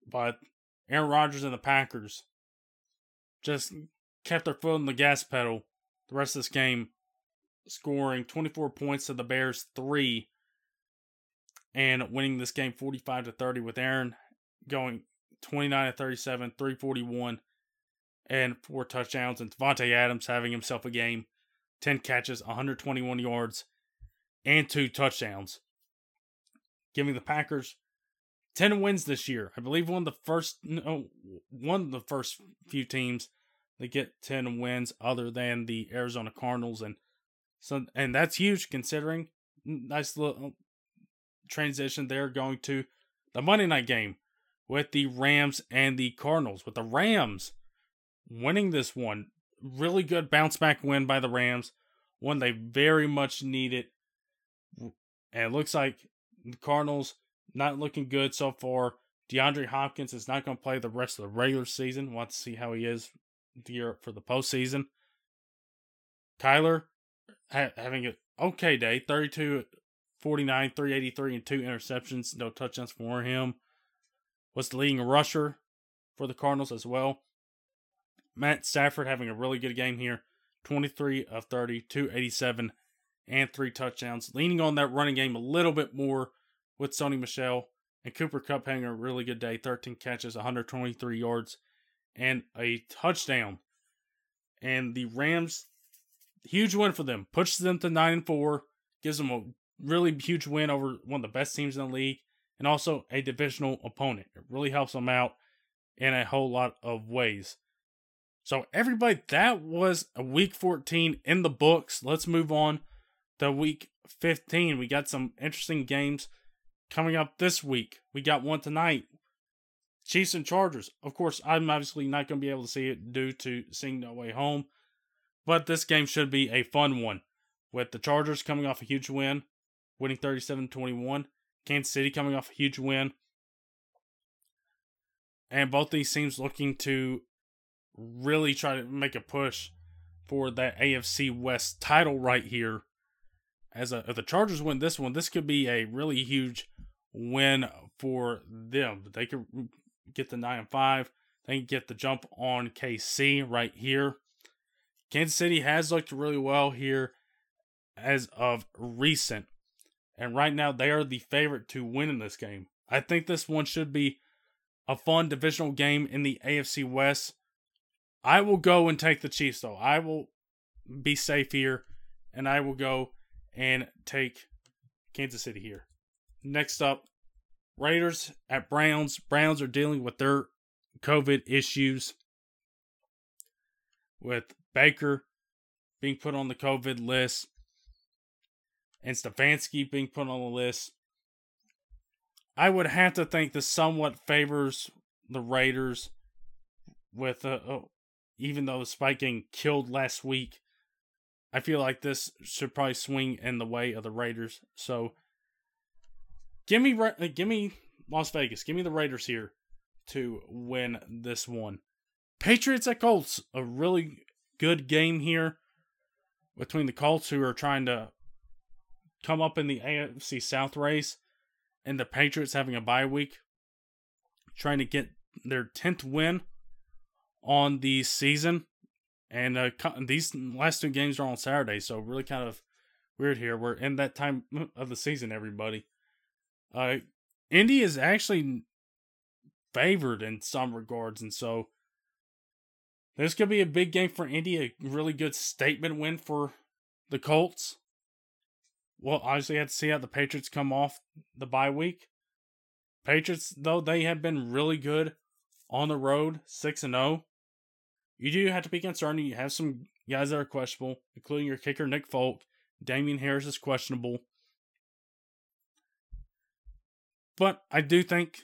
But Aaron Rodgers and the Packers just kept their foot on the gas pedal the rest of this game, scoring 24 points to the Bears, three, and winning this game 45 to 30 with Aaron going 29 to 37, 341, and four touchdowns, and Davante Adams having himself a game, 10 catches, 121 yards, and two touchdowns, giving the Packers 10 wins this year. I believe one of the first no, one of the first few teams that get 10 wins other than the Arizona Cardinals and so and that's huge considering nice little transition there going to the Monday night game with the Rams and the Cardinals. With the Rams winning this one, really good bounce back win by the Rams, one they very much needed. And it looks like the Cardinals not looking good so far. DeAndre Hopkins is not going to play the rest of the regular season. Want to see how he is up for the postseason. Kyler ha- having an okay day 32 49, 383, and two interceptions. No touchdowns for him. Was the leading rusher for the Cardinals as well. Matt Stafford having a really good game here 23 of 30, 287, and three touchdowns. Leaning on that running game a little bit more with Sony Michel. And Cooper Kupp having a really good day 13 catches, 123 yards, and a touchdown. And the Rams, huge win for them. Pushes them to 9 and 4, gives them a really huge win over one of the best teams in the league, and also a divisional opponent. It really helps them out in a whole lot of ways. So, everybody, that was a week 14 in the books. Let's move on to week 15. We got some interesting games coming up this week. We got one tonight. Chiefs and Chargers. Of course, I'm obviously not going to be able to see it due to seeing No Way Home, but this game should be a fun one. With the Chargers coming off a huge win, winning 37 21. Kansas City coming off a huge win. And both these teams looking to really try to make a push for that AFC West title right here. As a, if the Chargers win this one, this could be a really huge win for them. They could get the 9 and 5. They can get the jump on KC right here. Kansas City has looked really well here as of recent. And right now, they are the favorite to win in this game. I think this one should be a fun divisional game in the AFC West. I will go and take the Chiefs, though. I will be safe here, and I will go and take Kansas City here. Next up, Raiders at Browns. Browns are dealing with their COVID issues with Baker being put on the COVID list and Stefanski being put on the list. I would have to think this somewhat favors the Raiders with uh, oh, even though Spike getting killed last week. I feel like this should probably swing in the way of the Raiders. So give me uh, give me Las Vegas. Give me the Raiders here to win this one. Patriots at Colts, a really good game here between the Colts who are trying to come up in the AFC South race and the Patriots having a bye week, trying to get their 10th win on the season. And uh, these last two games are on Saturday, so really kind of weird here. We're in that time of the season, everybody. Uh, Indy is actually favored in some regards, and so this could be a big game for Indy, a really good statement win for the Colts. Well, obviously, had to see how the Patriots come off the bye week. Patriots, though, they have been really good on the road, 6 and 0. You do have to be concerned. You have some guys that are questionable, including your kicker, Nick Folk. Damien Harris is questionable. But I do think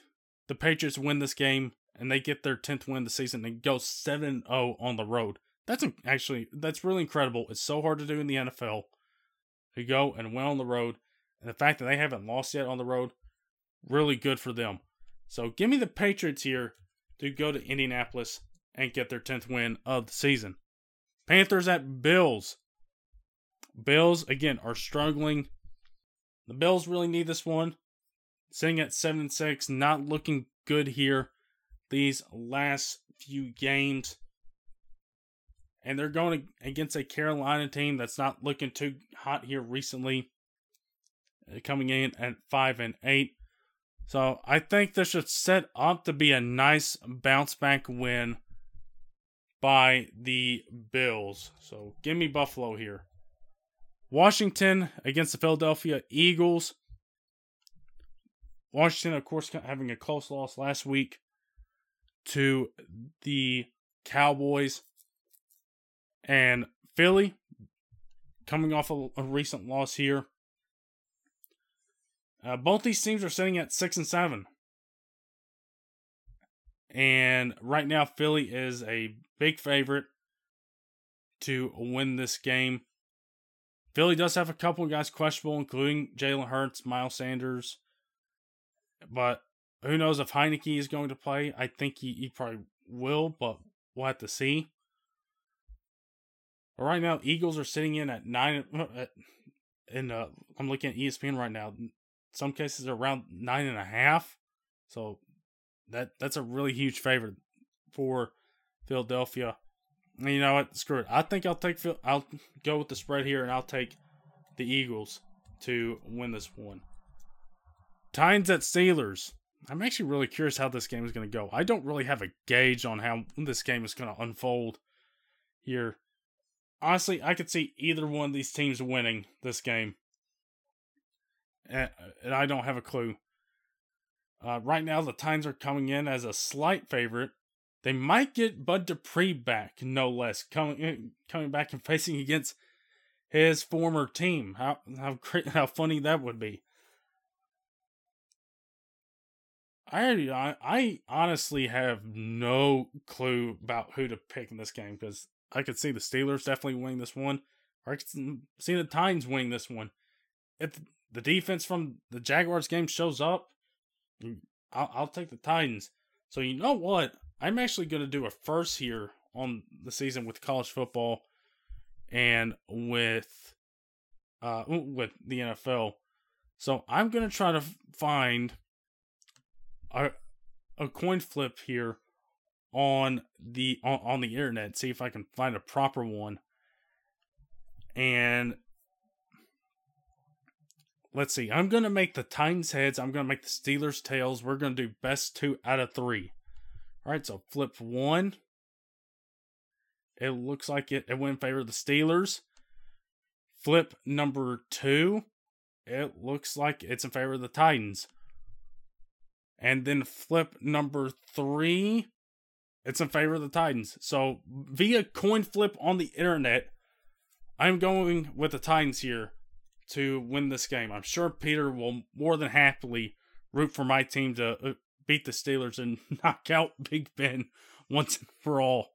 the Patriots win this game and they get their 10th win of the season and go 7 0 on the road. That's actually, that's really incredible. It's so hard to do in the NFL to go and win on the road. And the fact that they haven't lost yet on the road, really good for them. So give me the Patriots here to go to Indianapolis and get their 10th win of the season. Panthers at Bills. Bills, again, are struggling. The Bills really need this one. Sitting at 7 and 6, not looking good here these last few games. and they're going against a Carolina team that's not looking too hot here recently, uh, coming in at five and eight. So I think this should set up to be a nice bounce back win by the Bills. So give me Buffalo here. Washington against the Philadelphia Eagles. Washington, of course, having a close loss last week to the Cowboys. And Philly coming off a, a recent loss here. Uh, both these teams are sitting at six and seven. And right now, Philly is a big favorite to win this game. Philly does have a couple of guys questionable, including Jalen Hurts, Miles Sanders. But who knows if Heinicke is going to play? I think he, he probably will, but we'll have to see. But right now, Eagles are sitting in at nine. And uh, I'm looking at ESPN right now. In some cases, around nine and a half. So that that's a really huge favor for Philadelphia. And you know what? Screw it. I think I'll take. I'll go with the spread here, and I'll take the Eagles to win this one. Titans at Steelers. I'm actually really curious how this game is going to go. I don't really have a gauge on how this game is going to unfold here. Honestly, I could see either one of these teams winning this game. And I don't have a clue. Uh, right now, the Titans are coming in as a slight favorite. They might get Bud Dupree back, no less, coming eh, coming back and facing against his former team. How how how funny that would be. I, I honestly have no clue about who to pick in this game because I could see the Steelers definitely winning this one, or I could see the Titans winning this one. If the defense from the Jaguars game shows up, I'll, I'll take the Titans. So you know what? I'm actually going to do a first here on the season with college football and with uh with the NFL. So I'm going to try to find a, a coin flip here on the on, on the internet see if I can find a proper one and let's see. I'm gonna make the Titans heads. I'm gonna make the Steelers tails. We're gonna do best two out of three. All right so flip one. It looks like it, it went in favor of the Steelers. Flip number two. It looks like it's in favor of the Titans. And then flip number three, it's in favor of the Titans. So via coin flip on the internet, I'm going with the Titans here to win this game. I'm sure Peter will more than happily root for my team to uh, beat the Steelers and knock out Big Ben once and for all.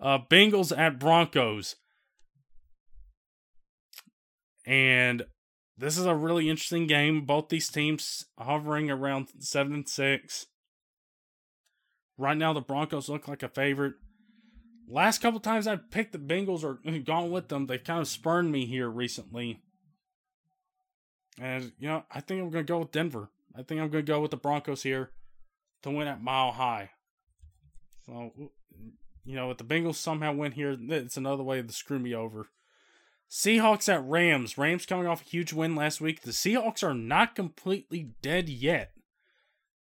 Uh, Bengals at Broncos. And this is a really interesting game. Both these teams hovering around seven and six. Right now, the Broncos look like a favorite. Last couple times I've picked the Bengals or gone with them, they've kind of spurned me here recently. And, you know, I think I'm going to go with Denver. I think I'm going to go with the Broncos here to win at Mile High. So, you know, if the Bengals somehow win here, it's another way to screw me over. Seahawks at Rams. Rams coming off a huge win last week. The Seahawks are not completely dead yet.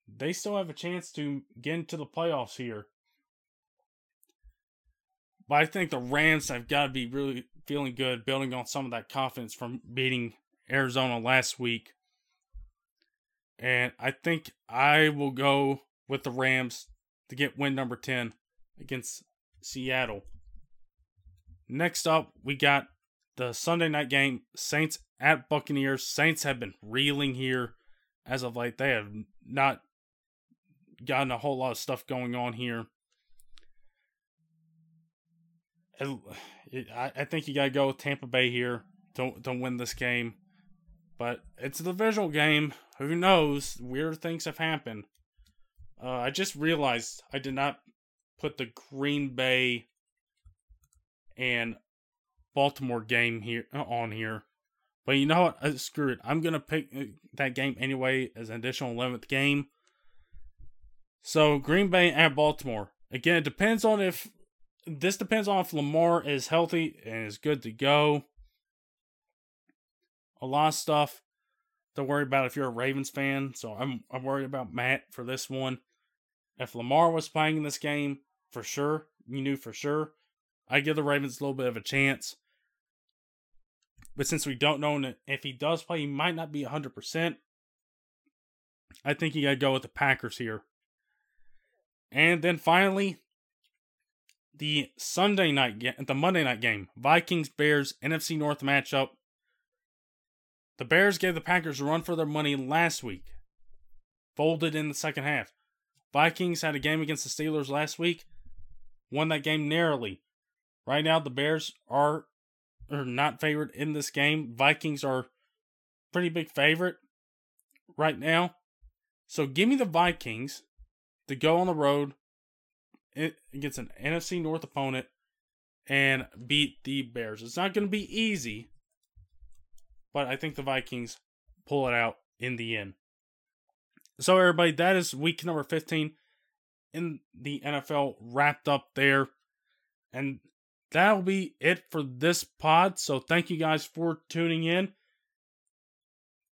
They still have a chance to get into the playoffs here. But I think the Rams have got to be really feeling good, building on some of that confidence from beating Arizona last week. And I think I will go with the Rams to get win number 10 against Seattle. Next up, we got the Sunday night game, Saints at Buccaneers. Saints have been reeling here as of late. They have not gotten a whole lot of stuff going on here. I think you got to go with Tampa Bay here to, to win this game. But it's the visual game. Who knows? Weird things have happened. Uh, I just realized I did not put the Green Bay and Baltimore game here uh, on here. But you know what? Uh, screw it. I'm gonna pick uh, that game anyway as an additional eleventh game. So Green Bay at Baltimore. Again, it depends on if this depends on if Lamar is healthy and is good to go. A lot of stuff to worry about if you're a Ravens fan. So I'm I'm worried about Matt for this one. If Lamar was playing in this game, for sure, you knew for sure, I give the Ravens a little bit of a chance. But since we don't know if he does play, he might not be 100%. I think you got to go with the Packers here. And then finally, the Sunday night game, the Monday night game, Vikings Bears NFC North matchup. The Bears gave the Packers a run for their money last week, folded in the second half. Vikings had a game against the Steelers last week, won that game narrowly. Right now, the Bears are, are not favored in this game. Vikings are pretty big favorite right now. So give me the Vikings to go on the road against an NFC North opponent and beat the Bears. It's not going to be easy, but I think the Vikings pull it out in the end. So, everybody, that is week number 15 in the NFL wrapped up there. And that'll be it for this pod. So, thank you guys for tuning in.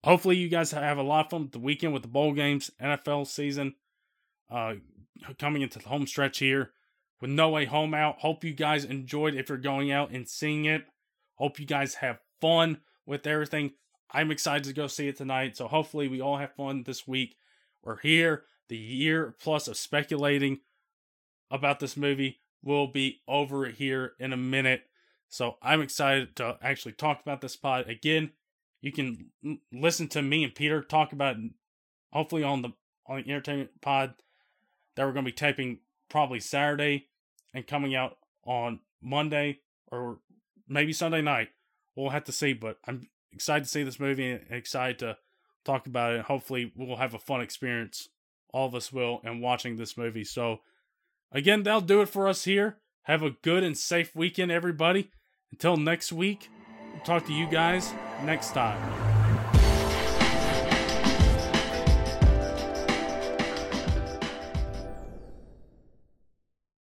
Hopefully, you guys have a lot of fun with the weekend with the bowl games, NFL season uh, coming into the home stretch here with No Way Home out. Hope you guys enjoyed if you're going out and seeing it. Hope you guys have fun with everything. I'm excited to go see it tonight. So hopefully we all have fun this week. We're here. The year plus of speculating about this movie will be over here in a minute. So I'm excited to actually talk about this pod again you can listen to me and Peter talk about it, hopefully on the on the entertainment pod that we're going to be taping probably Saturday and coming out on Monday or maybe Sunday night. We'll have to see, but I'm excited to see this movie and excited to talk about it. Hopefully, we'll have a fun experience. All of us will, and watching this movie. So, again, that'll do it for us here. Have a good and safe weekend, everybody. Until next week talk to you guys next time.